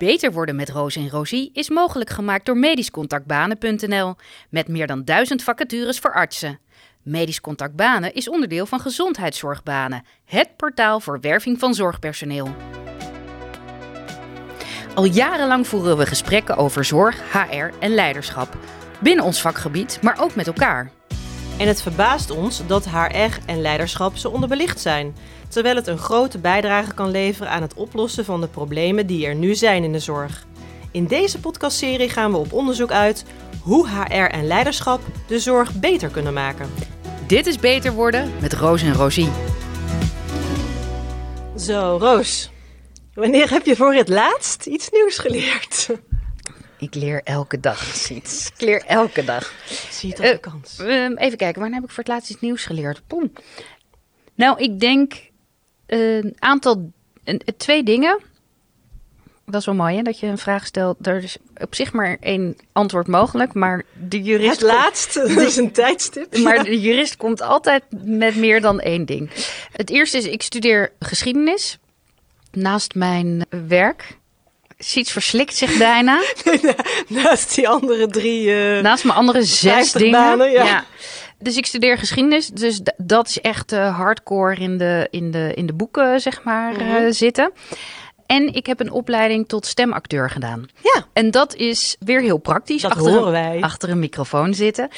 Beter worden met Roos en Rosie is mogelijk gemaakt door medischcontactbanen.nl met meer dan duizend vacatures voor artsen. Medisch Contact Banen is onderdeel van Gezondheidszorgbanen, het portaal voor werving van zorgpersoneel. Al jarenlang voeren we gesprekken over zorg, HR en leiderschap. Binnen ons vakgebied, maar ook met elkaar. En het verbaast ons dat HR en leiderschap zo onderbelicht zijn, terwijl het een grote bijdrage kan leveren aan het oplossen van de problemen die er nu zijn in de zorg. In deze podcastserie gaan we op onderzoek uit hoe HR en leiderschap de zorg beter kunnen maken. Dit is Beter Worden met Roos en Rosie. Zo, Roos. Wanneer heb je voor het laatst iets nieuws geleerd? Ik leer elke dag iets. Ik leer elke dag. Zie je het op de kans? Ehm, even kijken, wanneer heb ik voor het laatst iets nieuws geleerd? Pom. Nou, ik denk een aantal, een- twee dingen. Dat is wel mooi, hè? Dat je een vraag stelt. Er is op zich maar één antwoord mogelijk, maar de jurist... Het laatste, dat is een tijdstip. Maar de jurist komt altijd met meer dan één ding. Het eerste is, ik studeer geschiedenis naast mijn werk. Ziets verslikt zich bijna. Naast die andere drie... eh, Naast mijn andere zes 50 dingen. banen, ja. Dus ik studeer geschiedenis. Dus dat is echt eh, hardcore in de, in, de, in de boeken, zeg maar, Mhm. eh, zitten. En ik heb een opleiding tot stemacteur gedaan. Ja, En dat is weer heel praktisch. dat achter horen een, wij. achter een microfoon zitten.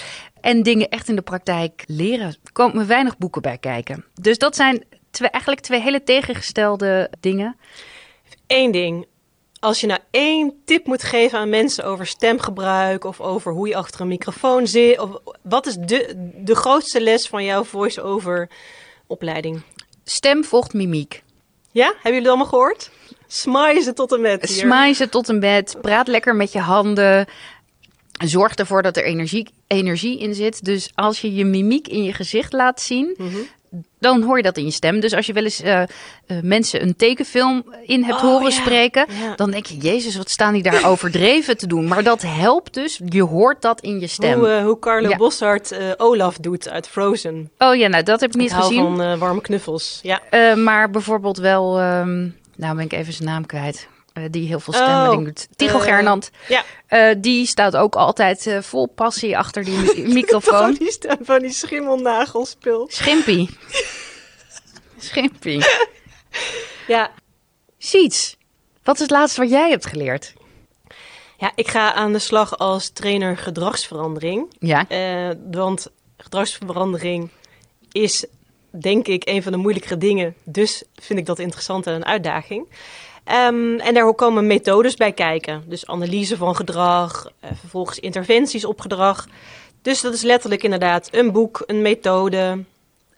En dingen echt in de praktijk leren. Er komen weinig boeken bij kijken. Dus dat zijn twee, eigenlijk twee hele tegengestelde dingen. Eén ding. Als je nou één tip moet geven aan mensen over stemgebruik of over hoe je achter een microfoon zit, of wat is de, de grootste les van jouw voice-over opleiding? Stem volgt mimiek. Ja, hebben jullie het allemaal gehoord? Smijzen tot en met hier. Smijzen tot een bed. Praat lekker met je handen. Zorg ervoor dat er energie, energie in zit. Dus als je je mimiek in je gezicht laat zien, Mhm. Dan hoor je dat in je stem. Dus als je wel eens eh, eh, mensen een tekenfilm in hebt Oh, horen spreken, dan denk je, Jezus, wat staan die daar overdreven te doen? Maar dat helpt dus. Je hoort dat in je stem. Hoe, eh, hoe Carlo Ja. Boshart eh, Olaf doet uit Frozen. Oh ja, nou dat heb ik niet Ik gezien. van warme knuffels. Ja. Maar bijvoorbeeld wel, ehm, nou ben ik even zijn naam kwijt. Eh, die heel veel stemmen Oh, doet. Tycho eh, Gernand. Ja. Eh, die staat ook altijd vol passie achter die mi- microfoon. die stem van die schimmelnagelspul. Schimpie. Schimpie. Ja. Siets, wat is het laatste wat jij hebt geleerd? ja, ik ga aan de slag als trainer gedragsverandering. Ja. Want gedragsverandering is, denk ik, een van de moeilijkere dingen. Dus vind ik dat interessant en een uitdaging. Ehm, en daar komen methodes bij kijken. Dus analyse van gedrag, eh, vervolgens interventies op gedrag. Dus dat is letterlijk inderdaad een boek, een methode,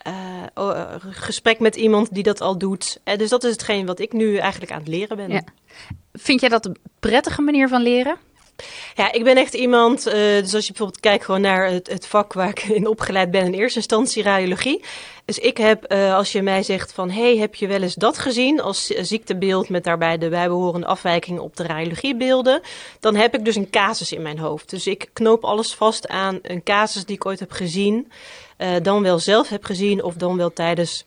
eh, eh, gesprek met iemand die dat al doet. Eh, dus dat is hetgeen wat ik nu eigenlijk aan het leren ben. Vind jij dat een prettige manier van leren? Ja, ik ben echt iemand, eh, dus als je bijvoorbeeld kijkt gewoon naar het, het vak waar ik in opgeleid ben, in eerste instantie radiologie. Dus ik heb, eh, als je mij zegt van, hey, heb je wel eens dat gezien als zi- ziektebeeld met daarbij de bijbehorende afwijkingen op de radiologiebeelden, dan heb ik dus een casus in mijn hoofd. Dus ik knoop alles vast aan een casus die ik ooit heb gezien, eh, dan wel zelf heb gezien of dan wel tijdens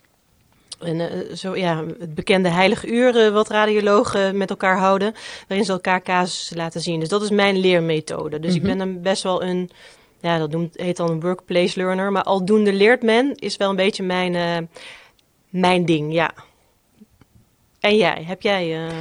een, eh, zo, ja, het bekende heilige uur wat radiologen met elkaar houden, waarin ze elkaar casussen laten zien. Dus dat is mijn leermethode. Dus ik ben een best wel een, ja, dat noemt, heet dan een workplace learner, maar aldoende leert men is wel een beetje mijn, eh, mijn ding, ja. En jij, heb jij... eh,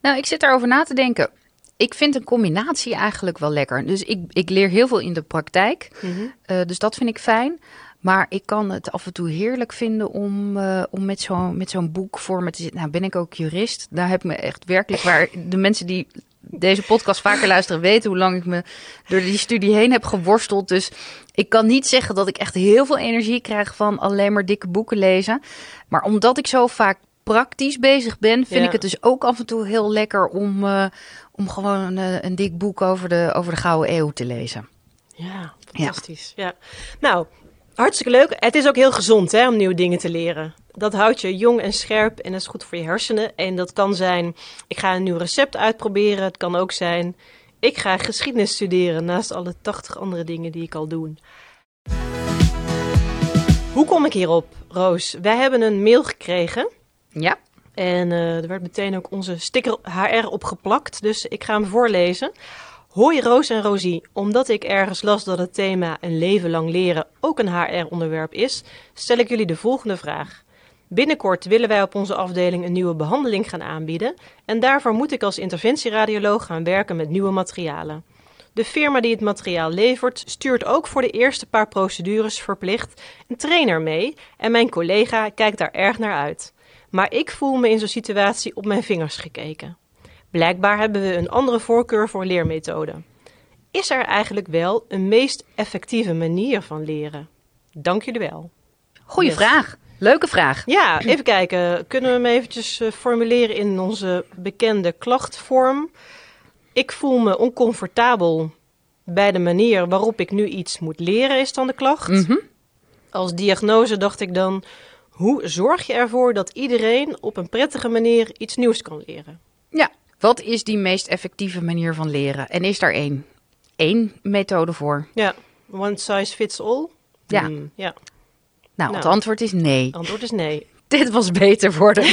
Nou, ik zit daarover na te denken. Ik vind een combinatie eigenlijk wel lekker. Dus ik, ik leer heel veel in de praktijk. mhm. Dus dat vind ik fijn. Maar ik kan het af en toe heerlijk vinden om, eh, om met zo'n met zo'n boek voor me te zitten. Nou, ben ik ook jurist. Daar heb ik me echt werkelijk waar. De mensen die deze podcast vaker luisteren weten hoe lang ik me door die studie heen heb geworsteld. Dus ik kan niet zeggen dat ik echt heel veel energie krijg van alleen maar dikke boeken lezen. Maar omdat ik zo vaak praktisch bezig ben, vind Ja. ik het dus ook af en toe heel lekker om, eh, om gewoon een, eh, een dik boek over de, over de Gouden Eeuw te lezen. Ja, fantastisch. Ja. Nou, hartstikke leuk. Het is ook heel gezond hè, om nieuwe dingen te leren. Dat houdt je jong en scherp en dat is goed voor je hersenen. En dat kan zijn, ik ga een nieuw recept uitproberen. Het kan ook zijn, ik ga geschiedenis studeren naast alle 80 andere dingen die ik al doe. Hoe kom ik hierop, Roos? Wij hebben een mail gekregen Ja. En uh, er werd meteen ook onze sticker HR opgeplakt, dus ik ga hem voorlezen. Hoi Roos en Rosie, omdat ik ergens las dat het thema een leven lang leren ook een HR-onderwerp is, stel ik jullie de volgende vraag. Binnenkort willen wij op onze afdeling een nieuwe behandeling gaan aanbieden en daarvoor moet ik als interventieradioloog gaan werken met nieuwe materialen. De firma die het materiaal levert stuurt ook voor de eerste paar procedures verplicht een trainer mee en mijn collega kijkt daar erg naar uit. Maar ik voel me in zo'n situatie op mijn vingers gekeken. Blijkbaar hebben we een andere voorkeur voor leermethoden. Is er eigenlijk wel een meest effectieve manier van leren? Dank jullie wel. Goeie vraag. Leuke vraag. Ja, even kijken. Kunnen we hem eventjes uh, formuleren in onze bekende klachtvorm? Ik voel me oncomfortabel bij de manier waarop ik nu iets moet leren, is dan de klacht. Mhm. Als diagnose dacht ik dan, hoe zorg je ervoor dat iedereen op een prettige manier iets nieuws kan leren? Ja, wat is die meest effectieve manier van leren? En is daar één? Één methode voor? Ja, one size fits all? Ja. Hmm, ja. Nou, het antwoord is nee. Het antwoord is nee. Dit was beter worden.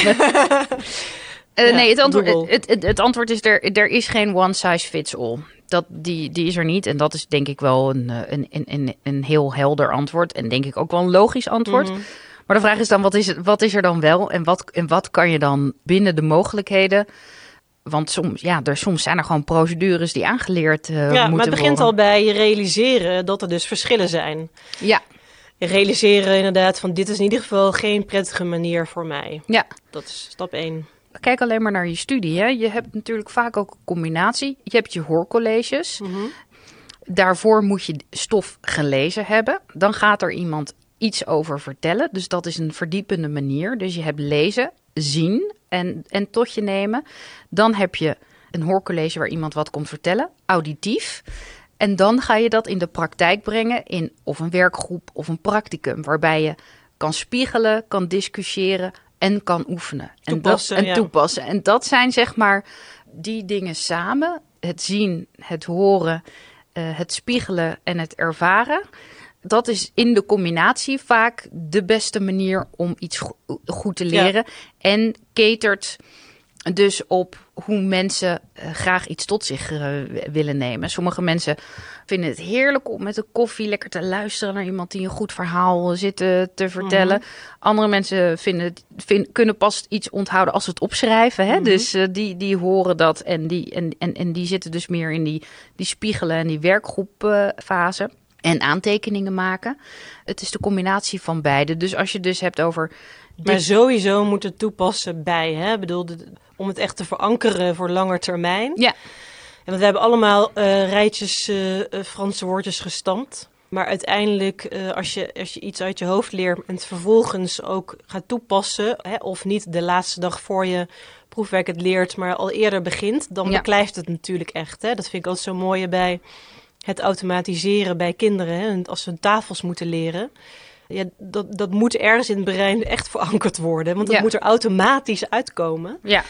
Uh, Ja, nee, het antwoord, het, het, het antwoord is er, er is geen one size fits all. Dat, die, die is er niet. En dat is denk ik wel een, eh, een, een, een, heel helder antwoord. En denk ik ook wel een logisch antwoord. Mhm. Maar de vraag is dan, wat is, wat is er dan wel? En wat, en wat kan je dan binnen de mogelijkheden... Want soms, ja, er, soms zijn er gewoon procedures die aangeleerd eh, Ja, moeten maar het begint worden. al bij je realiseren dat er dus verschillen zijn. Ja, Realiseren inderdaad van dit is in ieder geval geen prettige manier voor mij. ja. Dat is stap 1. Kijk alleen maar naar je studie. Hè. Je hebt natuurlijk vaak ook een combinatie. Je hebt je hoorcolleges. Daarvoor moet je stof gelezen hebben. Dan gaat er iemand iets over vertellen. Dus dat is een verdiepende manier. Dus je hebt lezen, zien en, en tot je nemen. Dan heb je een hoorcollege waar iemand wat komt vertellen, auditief. En dan ga je dat in de praktijk brengen in of een werkgroep of een practicum, waarbij je kan spiegelen, kan discussiëren en kan oefenen. En, Toepassen, dat, en ja. toepassen. En dat zijn zeg maar die dingen samen: het zien, het horen, eh, het spiegelen en het ervaren. Dat is in de combinatie vaak de beste manier om iets go- goed te Ja. leren. En catert dus op hoe mensen eh, graag iets tot zich eh, willen nemen. Sommige mensen vinden het heerlijk om met een koffie lekker te luisteren naar iemand die een goed verhaal zit te, te vertellen. Andere mensen vinden, vind- kunnen pas iets onthouden als ze het opschrijven. Hè? Dus eh, die, die horen dat en die, en, en, en die zitten dus meer in die, die spiegelen en die werkgroepfase. En aantekeningen maken. Het is de combinatie van beide. Dus als je dus hebt over Maar sowieso moet het toepassen bij, hè? Ik bedoel, om het echt te verankeren voor langer termijn. Ja. En want we hebben allemaal eh, rijtjes eh, Franse woordjes gestampt. Maar uiteindelijk, als, je, als je iets uit je hoofd leert en het vervolgens ook gaat toepassen, hè, of niet de laatste dag voor je proefwerk het leert, maar al eerder begint, dan Ja. beklijft het natuurlijk echt. Hè? Dat vind ik altijd zo mooi bij het automatiseren bij kinderen. Hè? Als ze tafels moeten leren. Ja, dat, dat moet ergens in het brein echt verankerd worden. Want dat Ja. moet er automatisch uitkomen. ja,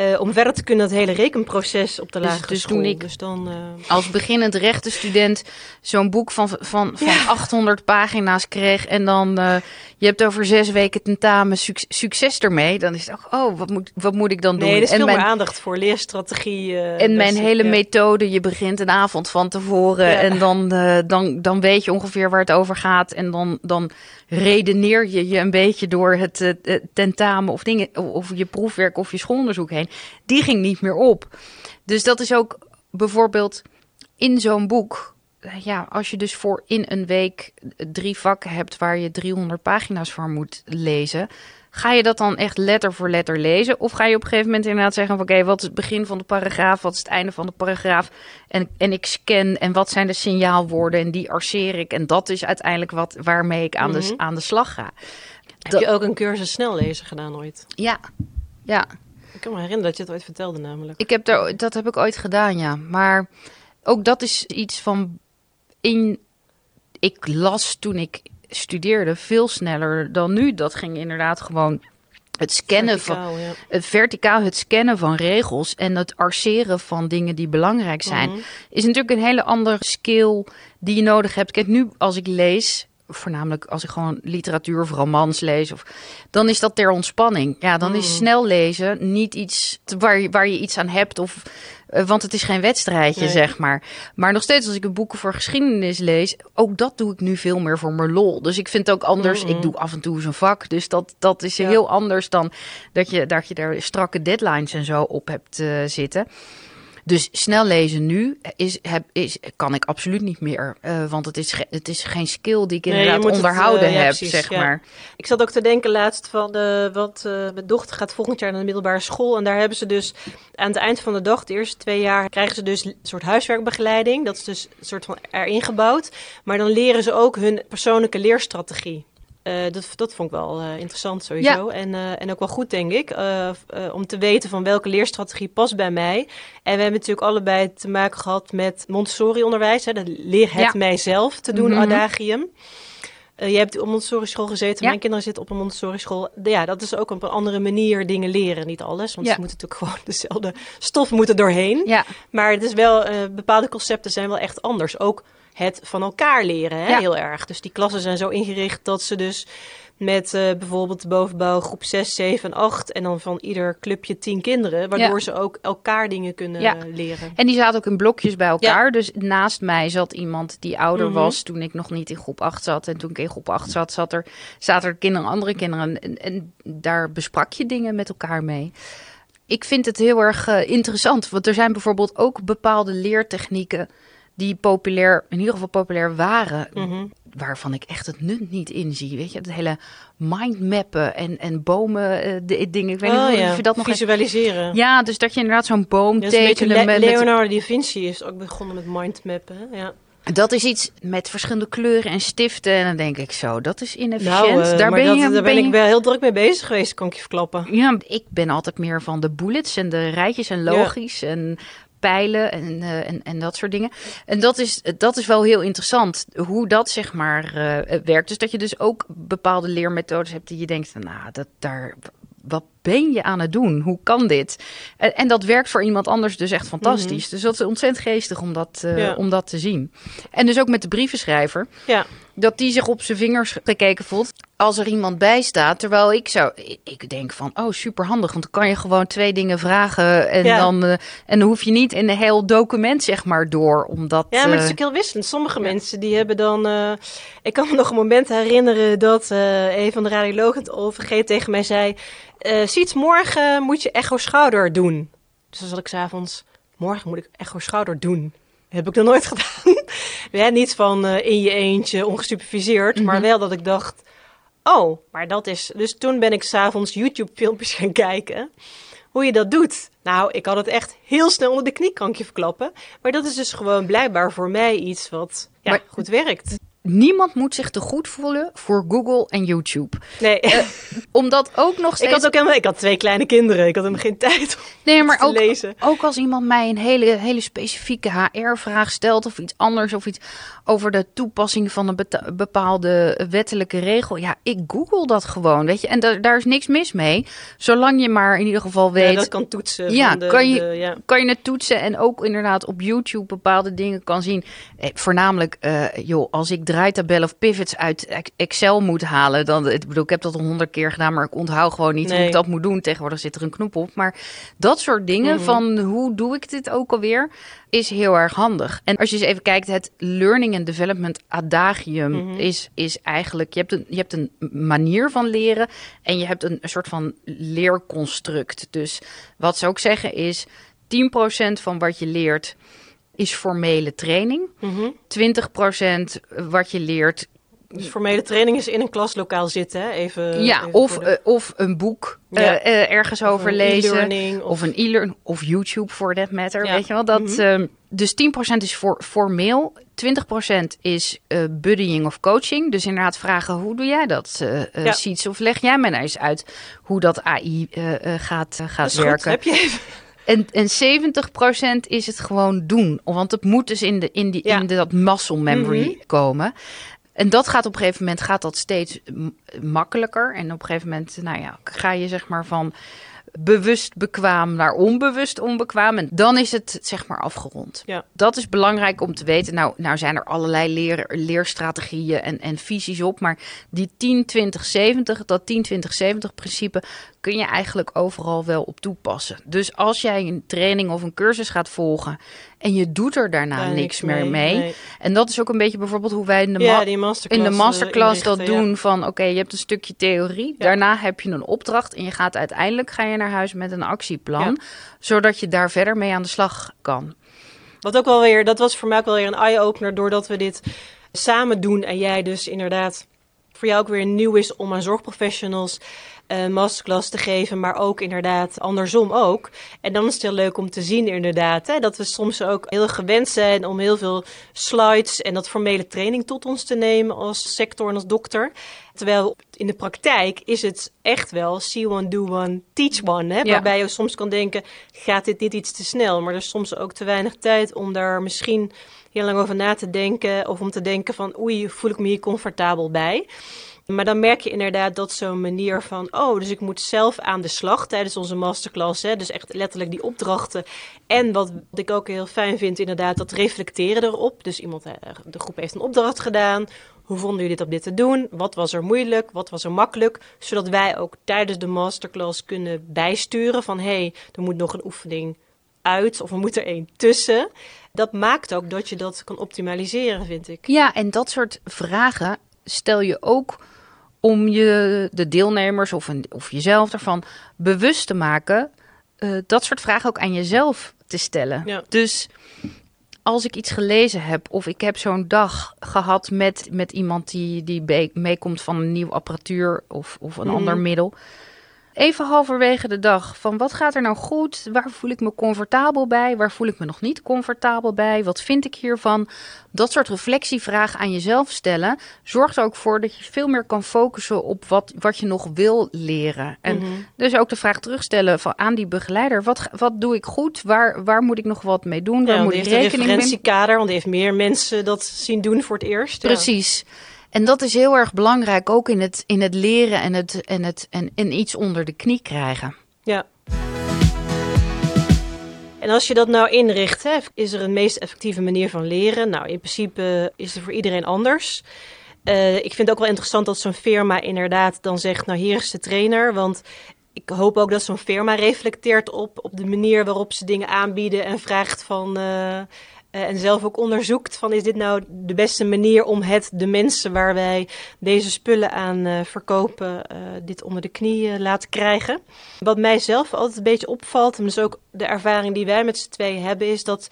eh, om verder te kunnen dat hele rekenproces op de Dus- lagere dus school. toen ik- Dus dan, eh, als beginnend rechtenstudent zo'n boek van, van, van Ja. 800 pagina's kreeg en dan eh, je hebt over zes weken tentamen suc- succes ermee, dan is het ook, oh, wat moet, wat moet ik dan doen? nee, er is en veel mijn, meer aandacht voor leerstrategie. en mijn hele ja. methode, je begint een avond van tevoren Ja. en dan, dan, dan weet je ongeveer waar het over gaat. En dan, dan redeneer je je een beetje door het tentamen of dingen, of je proefwerk of je schoolonderzoek heen. Die ging niet meer op. Dus dat is ook bijvoorbeeld in zo'n boek. eh, Ja, als je dus voor in een week drie vakken hebt waar je 300 pagina's voor moet lezen. Ga je dat dan echt letter voor letter lezen? Of ga je op een gegeven moment inderdaad zeggen: van, Oké, wat is het begin van de paragraaf? Wat is het einde van de paragraaf? En, en ik scan en wat zijn de signaalwoorden? En die arceer ik. En dat is uiteindelijk wat, waarmee ik aan, de, Mhm. aan de slag ga. Heb je ook een cursus snellezen gedaan ooit? Ja, ja. Ik kan me herinneren dat je het ooit vertelde namelijk. Ik heb daar, dat heb ik ooit gedaan, ja. Maar ook dat is iets van. In, ik las toen ik studeerde veel sneller dan nu. Dat ging inderdaad gewoon het scannen van. Ja. Het verticaal, het scannen van regels en het arceren van dingen die belangrijk zijn, Mhm. is natuurlijk een hele andere skill die je nodig hebt. Kijk, nu als ik lees, voornamelijk als ik gewoon literatuur of romans lees, of, dan is dat ter ontspanning. Ja, dan is snel lezen niet iets waar, je- waar je iets aan hebt of eh, want het is geen wedstrijdje, Nee. zeg maar. Maar nog steeds, als ik een boeken voor geschiedenis lees, ook dat doe ik nu veel meer voor mijn lol. Dus ik vind het ook anders. Ik doe af en toe zo'n vak. Dus dat, dat is Ja. heel anders dan dat je, dat je daar strakke deadlines en zo op hebt eh, zitten. Dus snel lezen nu is, heb, is, kan ik absoluut niet meer. Eh, want het is, het is geen skill die ik Nee, inderdaad het, onderhouden eh, ja, heb, precies, zeg ja. maar. Ik zat ook te denken laatst van, eh want mijn dochter gaat volgend jaar naar de middelbare school. En daar hebben ze dus aan het eind van de dag, de eerste twee jaar, krijgen ze dus een soort huiswerkbegeleiding. Dat is dus een soort van erin gebouwd. Maar dan leren ze ook hun persoonlijke leerstrategie. Eh, dat, dat vond ik wel eh, interessant sowieso. En, eh, en ook wel goed, denk ik. om te weten van welke leerstrategie past bij mij. En we hebben natuurlijk allebei te maken gehad met Montessori-onderwijs. hè, Dat leer het Ja. mijzelf te doen, Mhm. adagium. Je hebt op een Montessori school gezeten. Ja. Mijn kinderen zitten op een Montessori school. De- Ja, dat is ook op een andere manier dingen leren. Niet alles, want ze moeten natuurlijk gewoon dezelfde stof moeten doorheen. Ja, Maar het is wel, bepaalde concepten zijn wel echt anders. Ook het van elkaar leren, hè, Ja. heel erg. Dus die klassen zijn zo ingericht dat ze dus met eh, bijvoorbeeld de bovenbouw groep 6, 7 en 8... en dan van ieder clubje 10 kinderen... waardoor Ja. ze ook elkaar dingen kunnen Ja. leren. En die zaten ook in blokjes bij elkaar. Dus naast mij zat iemand die ouder Mhm. was toen ik nog niet in groep 8 zat. En toen ik in groep 8 zat, zat er, zaten er kinderen, andere kinderen. En, en daar besprak je dingen met elkaar mee. Ik vind het heel erg eh, interessant. Want er zijn bijvoorbeeld ook bepaalde leertechnieken die populair, in ieder geval populair waren. Mhm. Waarvan ik echt het nut niet in zie. Weet je, het hele mindmappen en, en bomen, eh, de, dingen. Ik weet Oh, niet ja. of je dat nog Visualiseren. Ja, dus dat je inderdaad zo'n boom beetje tekenen Le- met, met Leonardo da Vinci is ook begonnen met mindmappen. hè? Ja. Dat is iets met verschillende kleuren en stiften. En dan denk ik zo, dat is inefficiënt. Nou, eh, daar ben dat, je, daar ben, ben ik wel heel druk mee bezig geweest, kan ik je verklappen. Ja, ik ben altijd meer van de bullets en de rijtjes en logisch en pijlen en, eh, en, en dat soort dingen. En dat is, dat is wel heel interessant, hoe dat zeg maar eh, werkt. Dus dat je dus ook bepaalde leermethodes hebt die je denkt, nou, dat daar... Wat ben je aan het doen? Hoe kan dit? En, en dat werkt voor iemand anders dus echt fantastisch. Dus dat is ontzettend geestig om dat, eh, Ja. om dat te zien. En dus ook met de brievenschrijver. Ja, dat die zich op zijn vingers gekeken voelt als er iemand bij staat. Terwijl ik zou, ik denk van, oh super handig, want dan kan je gewoon twee dingen vragen en Ja. dan eh, en dan hoef je niet in een heel document zeg maar door, omdat. ja maar het is eh, ook heel wisselend. Sommige mensen die hebben dan... eh, ik kan me nog een moment herinneren dat eh, een van de radiologen het OVG tegen mij zei... Siets, morgen moet je echo schouder doen. Dus dan zat ik s'avonds, morgen moet ik echo schouder doen. Heb ik nog nooit gedaan. ja, niet van eh, in je eentje, ongesuperviseerd. Maar Mhm. wel dat ik dacht, oh, maar dat is... Dus toen ben ik s'avonds YouTube-filmpjes gaan kijken. Hoe je dat doet. Nou, ik had het echt heel snel onder de knie, kan ik je verklappen. Maar dat is dus gewoon blijkbaar voor mij iets wat ja, Maar- goed werkt. Niemand moet zich te goed voelen voor Google en YouTube, Nee, omdat ook nog steeds. ik had ook helemaal... Ik had twee kleine kinderen. Ik had helemaal geen tijd om nee, maar te ook, lezen. ook als iemand mij een hele, hele specifieke HR-vraag stelt of iets anders of iets over de toepassing van een bepaalde wettelijke regel. Ja, ik google dat gewoon, weet je. En da- daar is niks mis mee, zolang je maar in ieder geval Ja, weet. dat kan toetsen. Ja, de, kan je- de- ja. kan je het toetsen en ook inderdaad op YouTube bepaalde dingen kan zien. Eh, voornamelijk, eh, joh, als ik draaitabellen of pivots uit Ex- Excel moet halen, dan, ik bedoel, ik heb dat al honderd keer gedaan, maar ik onthoud gewoon niet hoe ik dat moet doen. Tegenwoordig zit er een knop op. Maar dat soort dingen Mhm. van hoe doe ik dit ook alweer, is heel erg handig. En als je eens even kijkt, het learning and development adagium Mhm. is, is eigenlijk, je hebt, een, je hebt een manier van leren en je hebt een, een soort van leerconstruct. Dus wat ze ook zeggen is, 10% van wat je leert is formele training. Mhm. 20% wat je leert, Dus formele training is in een klaslokaal zitten, hè? Even, ja, even of, voor de- of een boek Ja. ergens of over lezen. e-learning, Of een e-learn of YouTube for that matter, Ja. weet je wel. Dat, Mhm. ehm, dus 10% is voor, formeel, 20% is eh buddying of coaching. Dus inderdaad vragen, hoe doe jij dat, eh eh, Ja. Siets? Of leg jij mij nou eens uit hoe dat AI gaat, eh, Dat gaat is goed. werken. Heb je even... En, en 70% is het gewoon doen. Want het moet dus in, de, in, die, Ja. in de, dat muscle memory Mhm. komen. En dat gaat op een gegeven moment gaat dat steeds makkelijker. En op een gegeven moment, nou ja, ga je zeg maar van bewust bekwaam naar onbewust onbekwaam. En dan is het zeg maar afgerond. Ja. Dat is belangrijk om te weten. Nou, nou zijn er allerlei leer, leerstrategieën en, en visies op. Maar die 10-20-70, dat 10-20-70 principe kun je eigenlijk overal wel op toepassen. Dus als jij een training of een cursus gaat volgen en je doet er daarna Daar niks meer mee. nee. En dat is ook een beetje bijvoorbeeld hoe wij in de, Ja, ma- in de eh, masterclass dat ja. doen van oké, je hebt een stukje theorie, daarna heb je een opdracht en je gaat uiteindelijk ga je naar huis met een actieplan, zodat je daar verder mee aan de slag kan. Wat ook wel weer, dat was voor mij ook wel weer een eye-opener doordat we dit samen doen. En jij dus inderdaad voor jou ook weer nieuw is om aan zorgprofessionals een masterclass te geven, maar ook inderdaad andersom ook. En dan is het heel leuk om te zien inderdaad hè, dat we soms ook heel gewend zijn om heel veel slides en dat formele training tot ons te nemen als sector en als dokter. Terwijl in de praktijk is het echt wel see one, do one, teach one. Hè? Ja. Waarbij je soms kan denken, gaat dit niet iets te snel? Maar er is soms ook te weinig tijd om daar misschien heel lang over na te denken. Of om te denken van, oei, voel ik me hier comfortabel bij? Maar dan merk je inderdaad dat zo'n manier van, oh, dus ik moet zelf aan de slag tijdens onze masterclass. Hè? Dus echt letterlijk die opdrachten. En wat ik ook heel fijn vind, inderdaad, dat reflecteren erop. Dus iemand, eh, de groep heeft een opdracht gedaan. Hoe vonden jullie dit op dit te doen? Wat was er moeilijk? Wat was er makkelijk? Zodat wij ook tijdens de masterclass kunnen bijsturen van, hé, hey, er moet nog een oefening uit of er moet er één tussen. Dat maakt ook dat je dat kan optimaliseren, vind ik. Ja, en dat soort vragen stel je ook om je de deelnemers of, een, of jezelf ervan bewust te maken. eh, dat soort vragen ook aan jezelf te stellen. Ja. Dus als ik iets gelezen heb of ik heb zo'n dag gehad met, met iemand die, die meekomt van een nieuwe apparatuur of, of een Mhm. ander middel. Even halverwege de dag van wat gaat er nou goed? Waar voel ik me comfortabel bij? Waar voel ik me nog niet comfortabel bij? Wat vind ik hiervan? Dat soort reflectievragen aan jezelf stellen zorgt er ook voor dat je veel meer kan focussen op wat, wat je nog wil leren. En Mhm. dus ook de vraag terugstellen van, aan die begeleider: wat, wat doe ik goed? Waar, waar moet ik nog wat mee doen? Waar moet ik een rekening mee? referentiekader, want die heeft meer mensen dat zien doen voor het eerst. Ja. En dat is heel erg belangrijk, ook in het, in het leren en, het, en, het, en, en iets onder de knie krijgen. Ja. En als je dat nou inricht, hè, is er een meest effectieve manier van leren? Nou, in principe is er voor iedereen anders. Eh, ik vind het ook wel interessant dat zo'n firma inderdaad dan zegt, nou hier is de trainer. Want ik hoop ook dat zo'n firma reflecteert op, op de manier waarop ze dingen aanbieden en vraagt van... eh, en zelf ook onderzoekt van is dit nou de beste manier om het de mensen waar wij deze spullen aan eh, verkopen, eh, dit onder de knie eh, laten krijgen. Wat mij zelf altijd een beetje opvalt, en dus ook de ervaring die wij met z'n tweeën hebben, is dat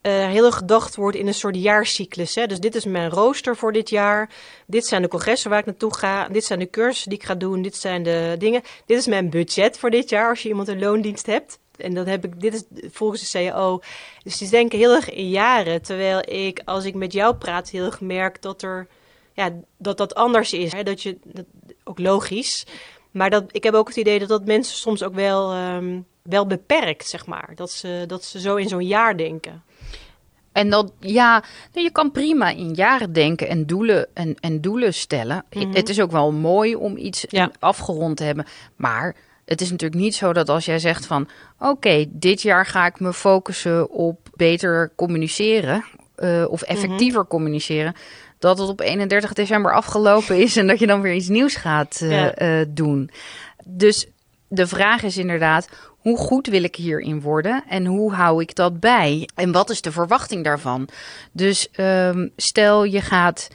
eh heel gedacht wordt in een soort jaarcyclus. Hè? Dus dit is mijn rooster voor dit jaar. Dit zijn de congressen waar ik naartoe ga. Dit zijn de cursussen die ik ga doen. Dit zijn de dingen. Dit is mijn budget voor dit jaar als je iemand een loondienst hebt. En dan heb ik, dit is volgens de CAO. Dus die denken heel erg in jaren. Terwijl ik, als ik met jou praat, heel erg merk dat er, ja, dat dat anders is. Hè? Dat je, dat, ook logisch. Maar dat, ik heb ook het idee dat dat mensen soms ook wel, ehm, wel beperkt, zeg maar. Dat ze, dat ze zo in zo'n jaar denken. En dat, ja, je kan prima in jaren denken en doelen, en, en doelen stellen. Mhm. Het is ook wel mooi om iets Ja. afgerond te hebben. Maar het is natuurlijk niet zo dat als jij zegt van... oké, dit jaar ga ik me focussen op beter communiceren... eh, of effectiever communiceren... dat het op 31 december afgelopen is... en dat je dan weer iets nieuws gaat eh, eh, doen. Dus de vraag is inderdaad... Hoe goed wil ik hierin worden en hoe hou ik dat bij? En wat is de verwachting daarvan? Dus ehm, stel je gaat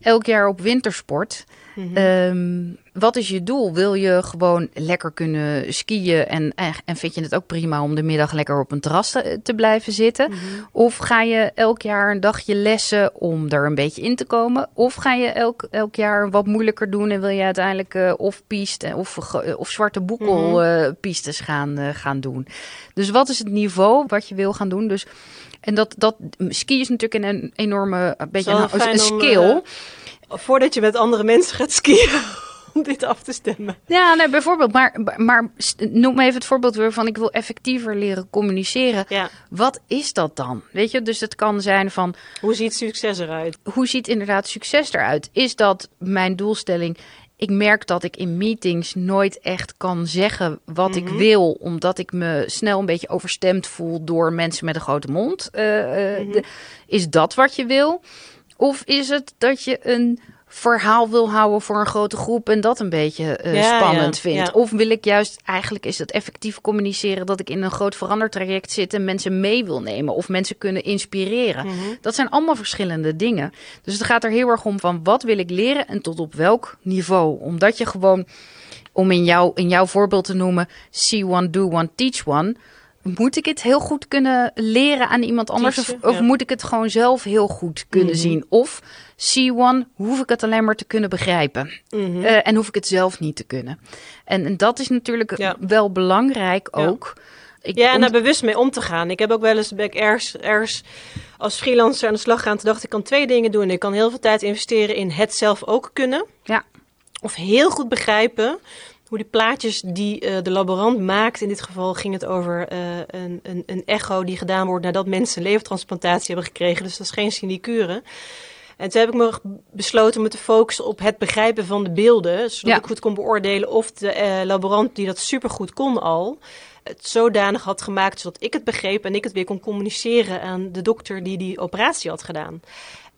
elk jaar op wintersport. Mhm. Ehm, wat is je doel? Wil je gewoon lekker kunnen skiën en, en vind je het ook prima om de middag lekker op een terras te, te blijven zitten? Mhm. Of ga je elk jaar een dagje lessen om er een beetje in te komen? Of ga je elk, elk jaar wat moeilijker doen en wil je uiteindelijk eh, of piste of, of zwarte boekel Mhm. eh, pistes gaan, eh, gaan doen? Dus wat is het niveau wat je wil gaan doen? Dus, en dat, dat ski is natuurlijk een, een enorme een beetje een, skill. eh, Voordat je met andere mensen gaat skiën, om dit af te stemmen. Ja, nee, bijvoorbeeld. Maar, maar noem even het voorbeeld weer van ik wil effectiever leren communiceren. Ja. Wat is dat dan? Weet je, dus het kan zijn van Hoe ziet succes eruit? hoe ziet inderdaad succes eruit? Is dat mijn doelstelling? ik merk dat ik in meetings nooit echt kan zeggen wat ik wil, omdat ik me snel een beetje overstemd voel door mensen met een grote mond. Uh, uh, de, is dat wat je wil? Of is het dat je een verhaal wil houden voor een grote groep en dat een beetje uh, ja, spannend ja, vindt. Ja. Of wil ik juist, eigenlijk is het effectief communiceren dat ik in een groot verandertraject zit en mensen mee wil nemen of mensen kunnen inspireren. Mm -hmm. Dat zijn allemaal verschillende dingen. Dus het gaat er heel erg om van wat wil ik leren en tot op welk niveau. Omdat je gewoon, om in, jou, in jouw voorbeeld te noemen, see one, do one, teach one moet ik het heel goed kunnen leren aan iemand anders? Of, of ja. moet ik het gewoon zelf heel goed kunnen mm -hmm. zien? Of C1, hoef ik het alleen maar te kunnen begrijpen. Mm -hmm. uh, en hoef ik het zelf niet te kunnen. En, en dat is natuurlijk ja. wel belangrijk ook. Ja. Ik ja, en daar bewust mee om te gaan. Ik heb ook wel eens, ben ik ergens, ergens als freelancer aan de slag gaan. Toen dacht ik, ik kan twee dingen doen. Ik kan heel veel tijd investeren in het zelf ook kunnen. Ja. Of heel goed begrijpen hoe die plaatjes die uh, de laborant maakt, in dit geval ging het over uh, een, een, een, echo die gedaan wordt nadat mensen levertransplantatie hebben gekregen. Dus dat is geen sinecure. En toen heb ik me besloten me te focussen op het begrijpen van de beelden, zodat ja. ik goed kon beoordelen of de uh, laborant die dat supergoed kon al, het zodanig had gemaakt zodat ik het begreep en ik het weer kon communiceren aan de dokter die die operatie had gedaan.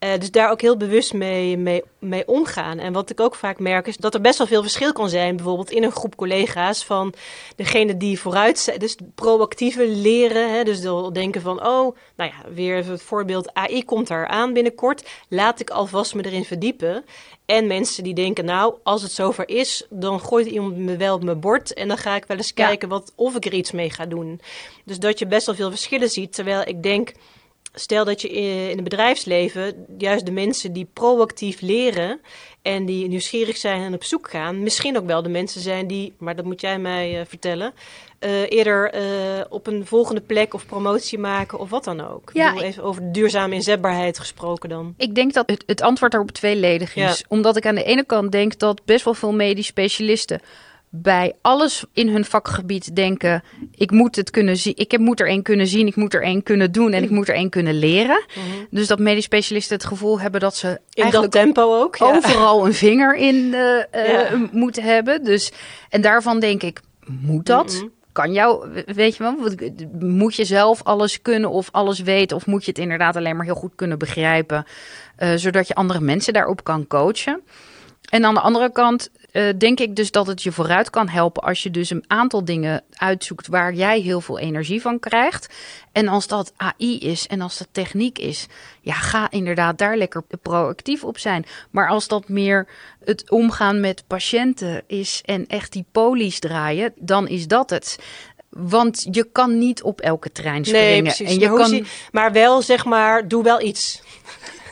Uh, dus daar ook heel bewust mee, mee, mee omgaan. En wat ik ook vaak merk is dat er best wel veel verschil kan zijn. Bijvoorbeeld in een groep collega's van degene die vooruit zijn. Dus proactieve leren. Hè, dus denken van, oh, nou ja, weer even het voorbeeld. AI komt daar aan binnenkort. Laat ik alvast me erin verdiepen. En mensen die denken, nou, als het zover is, dan gooit iemand me wel op mijn bord. En dan ga ik wel eens ja. kijken wat, of ik er iets mee ga doen. Dus dat je best wel veel verschillen ziet. Terwijl ik denk stel dat je in het bedrijfsleven juist de mensen die proactief leren en die nieuwsgierig zijn en op zoek gaan, misschien ook wel de mensen zijn die, maar dat moet jij mij uh, vertellen, uh, eerder uh, op een volgende plek of promotie maken of wat dan ook. Ja, ik even over duurzame inzetbaarheid gesproken dan. Ik denk dat het, het antwoord daarop tweeledig is. Ja. Omdat ik aan de ene kant denk dat best wel veel medisch specialisten bij alles in hun vakgebied denken: ik moet het kunnen zien, ik moet er één kunnen zien, ik moet er één kunnen doen en ik moet er één kunnen leren. Mm -hmm. Dus dat medisch specialisten het gevoel hebben dat ze in dat tempo ook ja. overal een vinger in uh, uh, ja. moeten hebben. Dus en daarvan denk ik: moet dat? Mm -hmm. Kan jou, weet je wel, moet je zelf alles kunnen of alles weten, of moet je het inderdaad alleen maar heel goed kunnen begrijpen, uh, zodat je andere mensen daarop kan coachen? En aan de andere kant uh, denk ik dus dat het je vooruit kan helpen als je dus een aantal dingen uitzoekt waar jij heel veel energie van krijgt. En als dat AI is en als dat techniek is, ja, ga inderdaad daar lekker proactief op zijn. Maar als dat meer het omgaan met patiënten is en echt die polies draaien, dan is dat het. Want je kan niet op elke trein springen. Nee, precies. En je kan... Je, maar wel, zeg maar, doe wel iets.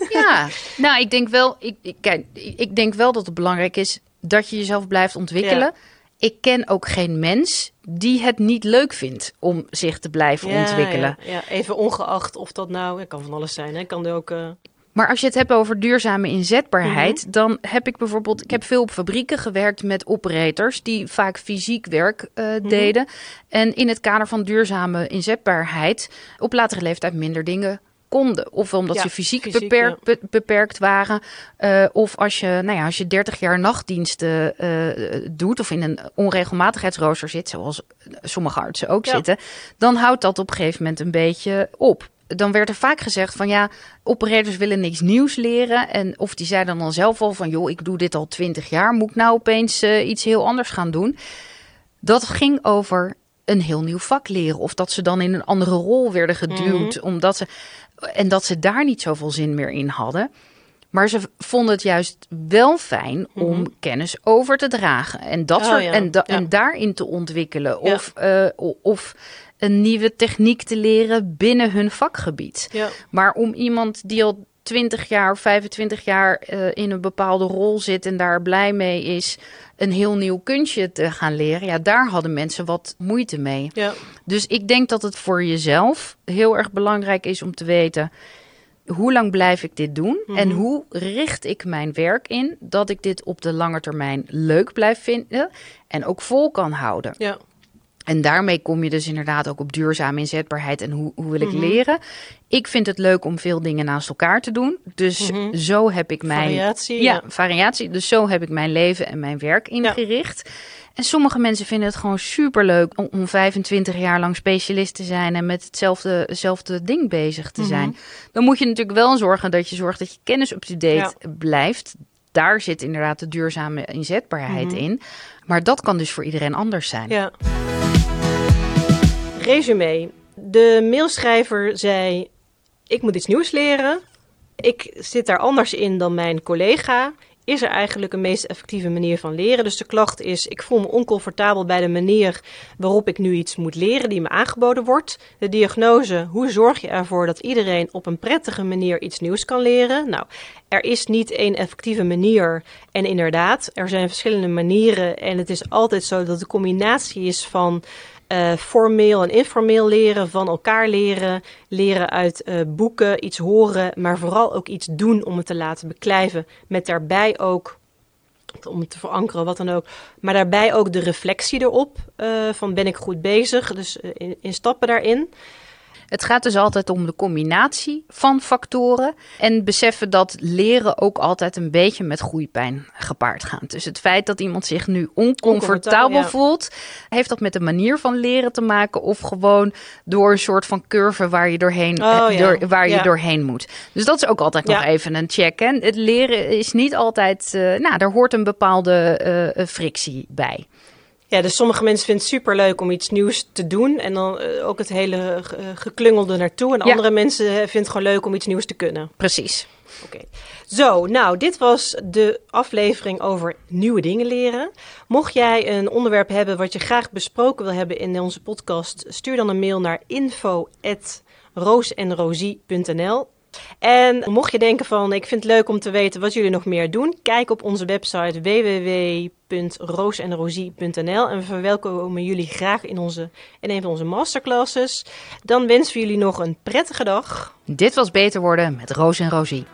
Ja, nou, ik denk wel, ik, ik, kijk, ik denk wel dat het belangrijk is dat je jezelf blijft ontwikkelen. Ja. Ik ken ook geen mens die het niet leuk vindt om zich te blijven ja, ontwikkelen. Ja, ja, even ongeacht of dat nou, het kan van alles zijn. Hè? Kan er ook. Uh... Maar als je het hebt over duurzame inzetbaarheid, mm -hmm. dan heb ik bijvoorbeeld, ik heb veel op fabrieken gewerkt met operators die vaak fysiek werk uh, mm -hmm. deden. En in het kader van duurzame inzetbaarheid op latere leeftijd minder dingen konden. Of omdat ja, ze fysiek, fysiek beperkt, ja. be, beperkt waren. Uh, of als je, nou ja, als je 30 jaar nachtdiensten uh, doet of in een onregelmatigheidsrooster zit, zoals sommige artsen ook ja. zitten, dan houdt dat op een gegeven moment een beetje op. Dan werd er vaak gezegd van ja, operators willen niks nieuws leren. En of die zeiden dan zelf al van joh, ik doe dit al 20 jaar, moet ik nou opeens uh, iets heel anders gaan doen? Dat ging over een heel nieuw vak leren. Of dat ze dan in een andere rol werden geduwd. Mm -hmm. Omdat ze. En dat ze daar niet zoveel zin meer in hadden. Maar ze vonden het juist wel fijn mm -hmm. om kennis over te dragen. En, dat oh, soort, ja. en, da ja. en daarin te ontwikkelen. Ja. Of, uh, of een nieuwe techniek te leren binnen hun vakgebied. Maar om iemand die al 20 jaar of 25 jaar uh, in een bepaalde rol zit en daar blij mee is, een heel nieuw kunstje te gaan leren. Ja, daar hadden mensen wat moeite mee. Ja. Dus ik denk dat het voor jezelf heel erg belangrijk is om te weten. Hoe lang blijf ik dit doen? Mm -hmm. En hoe richt ik mijn werk in dat ik dit op de lange termijn leuk blijf vinden en ook vol kan houden? Ja. En daarmee kom je dus inderdaad ook op duurzame inzetbaarheid en hoe, hoe wil ik Mhm. leren. Ik vind het leuk om veel dingen naast elkaar te doen. Dus Mhm. zo heb ik mijn Variatie. ja, variatie. Dus zo heb ik mijn leven en mijn werk ingericht. En sommige mensen vinden het gewoon superleuk om, om 25 jaar lang specialist te zijn en met hetzelfde, hetzelfde ding bezig te Mhm. zijn. Dan moet je natuurlijk wel zorgen dat je zorgt dat je kennis up-to-date blijft. Daar zit inderdaad de duurzame inzetbaarheid in. Maar dat kan dus voor iedereen anders zijn. Ja. Resume. De mailschrijver zei: Ik moet iets nieuws leren. Ik zit daar anders in dan mijn collega. Is er eigenlijk een meest effectieve manier van leren? Dus de klacht is: ik voel me oncomfortabel bij de manier waarop ik nu iets moet leren die me aangeboden wordt. De diagnose: hoe zorg je ervoor dat iedereen op een prettige manier iets nieuws kan leren? Nou, er is niet één effectieve manier. En inderdaad, er zijn verschillende manieren. En het is altijd zo dat de combinatie is van eh, formeel en informeel leren, van elkaar leren, leren uit eh, boeken, iets horen, maar vooral ook iets doen om het te laten beklijven. Met daarbij ook, om het te verankeren, wat dan ook, maar daarbij ook de reflectie erop eh, van ben ik goed bezig, dus in stappen daarin. Het gaat dus altijd om de combinatie van factoren. En beseffen dat leren ook altijd een beetje met groeipijn gepaard gaat. Dus het feit dat iemand zich nu oncomfortabel ja. voelt, heeft dat met de manier van leren te maken. Of gewoon door een soort van curve waar je doorheen, Oh, eh, ja. door, waar je doorheen moet. Dus dat is ook altijd nog even een check. Hè? Het leren is niet altijd. eh, nou, daar hoort een bepaalde eh, frictie bij. Ja, dus sommige mensen vinden het superleuk om iets nieuws te doen en dan eh, ook het hele eh, geklungelde naartoe. En Ja. andere mensen eh, vinden het gewoon leuk om iets nieuws te kunnen. Precies. Oké. Zo, nou, dit was de aflevering over nieuwe dingen leren. Mocht jij een onderwerp hebben wat je graag besproken wil hebben in onze podcast, stuur dan een mail naar info@roosenrosie.nl. En mocht je denken van, ik vind het leuk om te weten wat jullie nog meer doen, kijk op onze website www.roosenrosie.nl en we verwelkomen jullie graag in, onze, in een van onze masterclasses. Dan wensen we jullie nog een prettige dag. Dit was Beter Worden met Roos en Rosie.